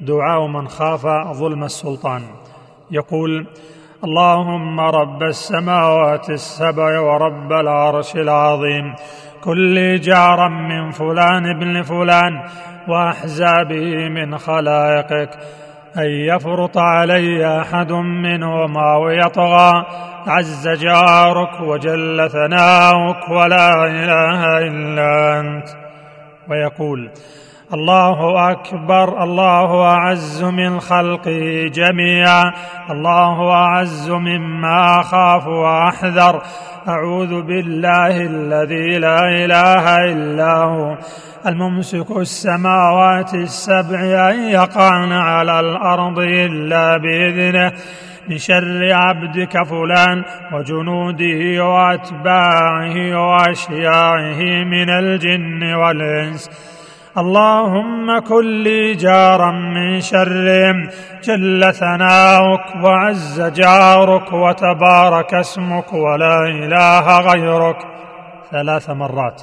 دعاء من خاف ظلم السلطان. يقول اللهم رب السماوات السبع ورب العرش العظيم. كل جارا من فلان ابن فلان واحزابه من خلائقك. أن يفرط علي أحد منهم أو يطغى. عز جارك وجل ثناؤك ولا إله إلا أنت. ويقول الله اكبر الله اعز من خلقه جميعا الله اعز مما اخاف واحذر اعوذ بالله الذي لا اله الا هو الممسك السماوات السبع ان يقعن على الأرض الا باذنه من شر عبدك فلان وجنوده واتباعه واشياعه من الجن والانس اللهم كن لي جارا من شرهم جل ثناؤك وعز جارك وتبارك اسمك ولا إله غيرك. ثلاث مرات.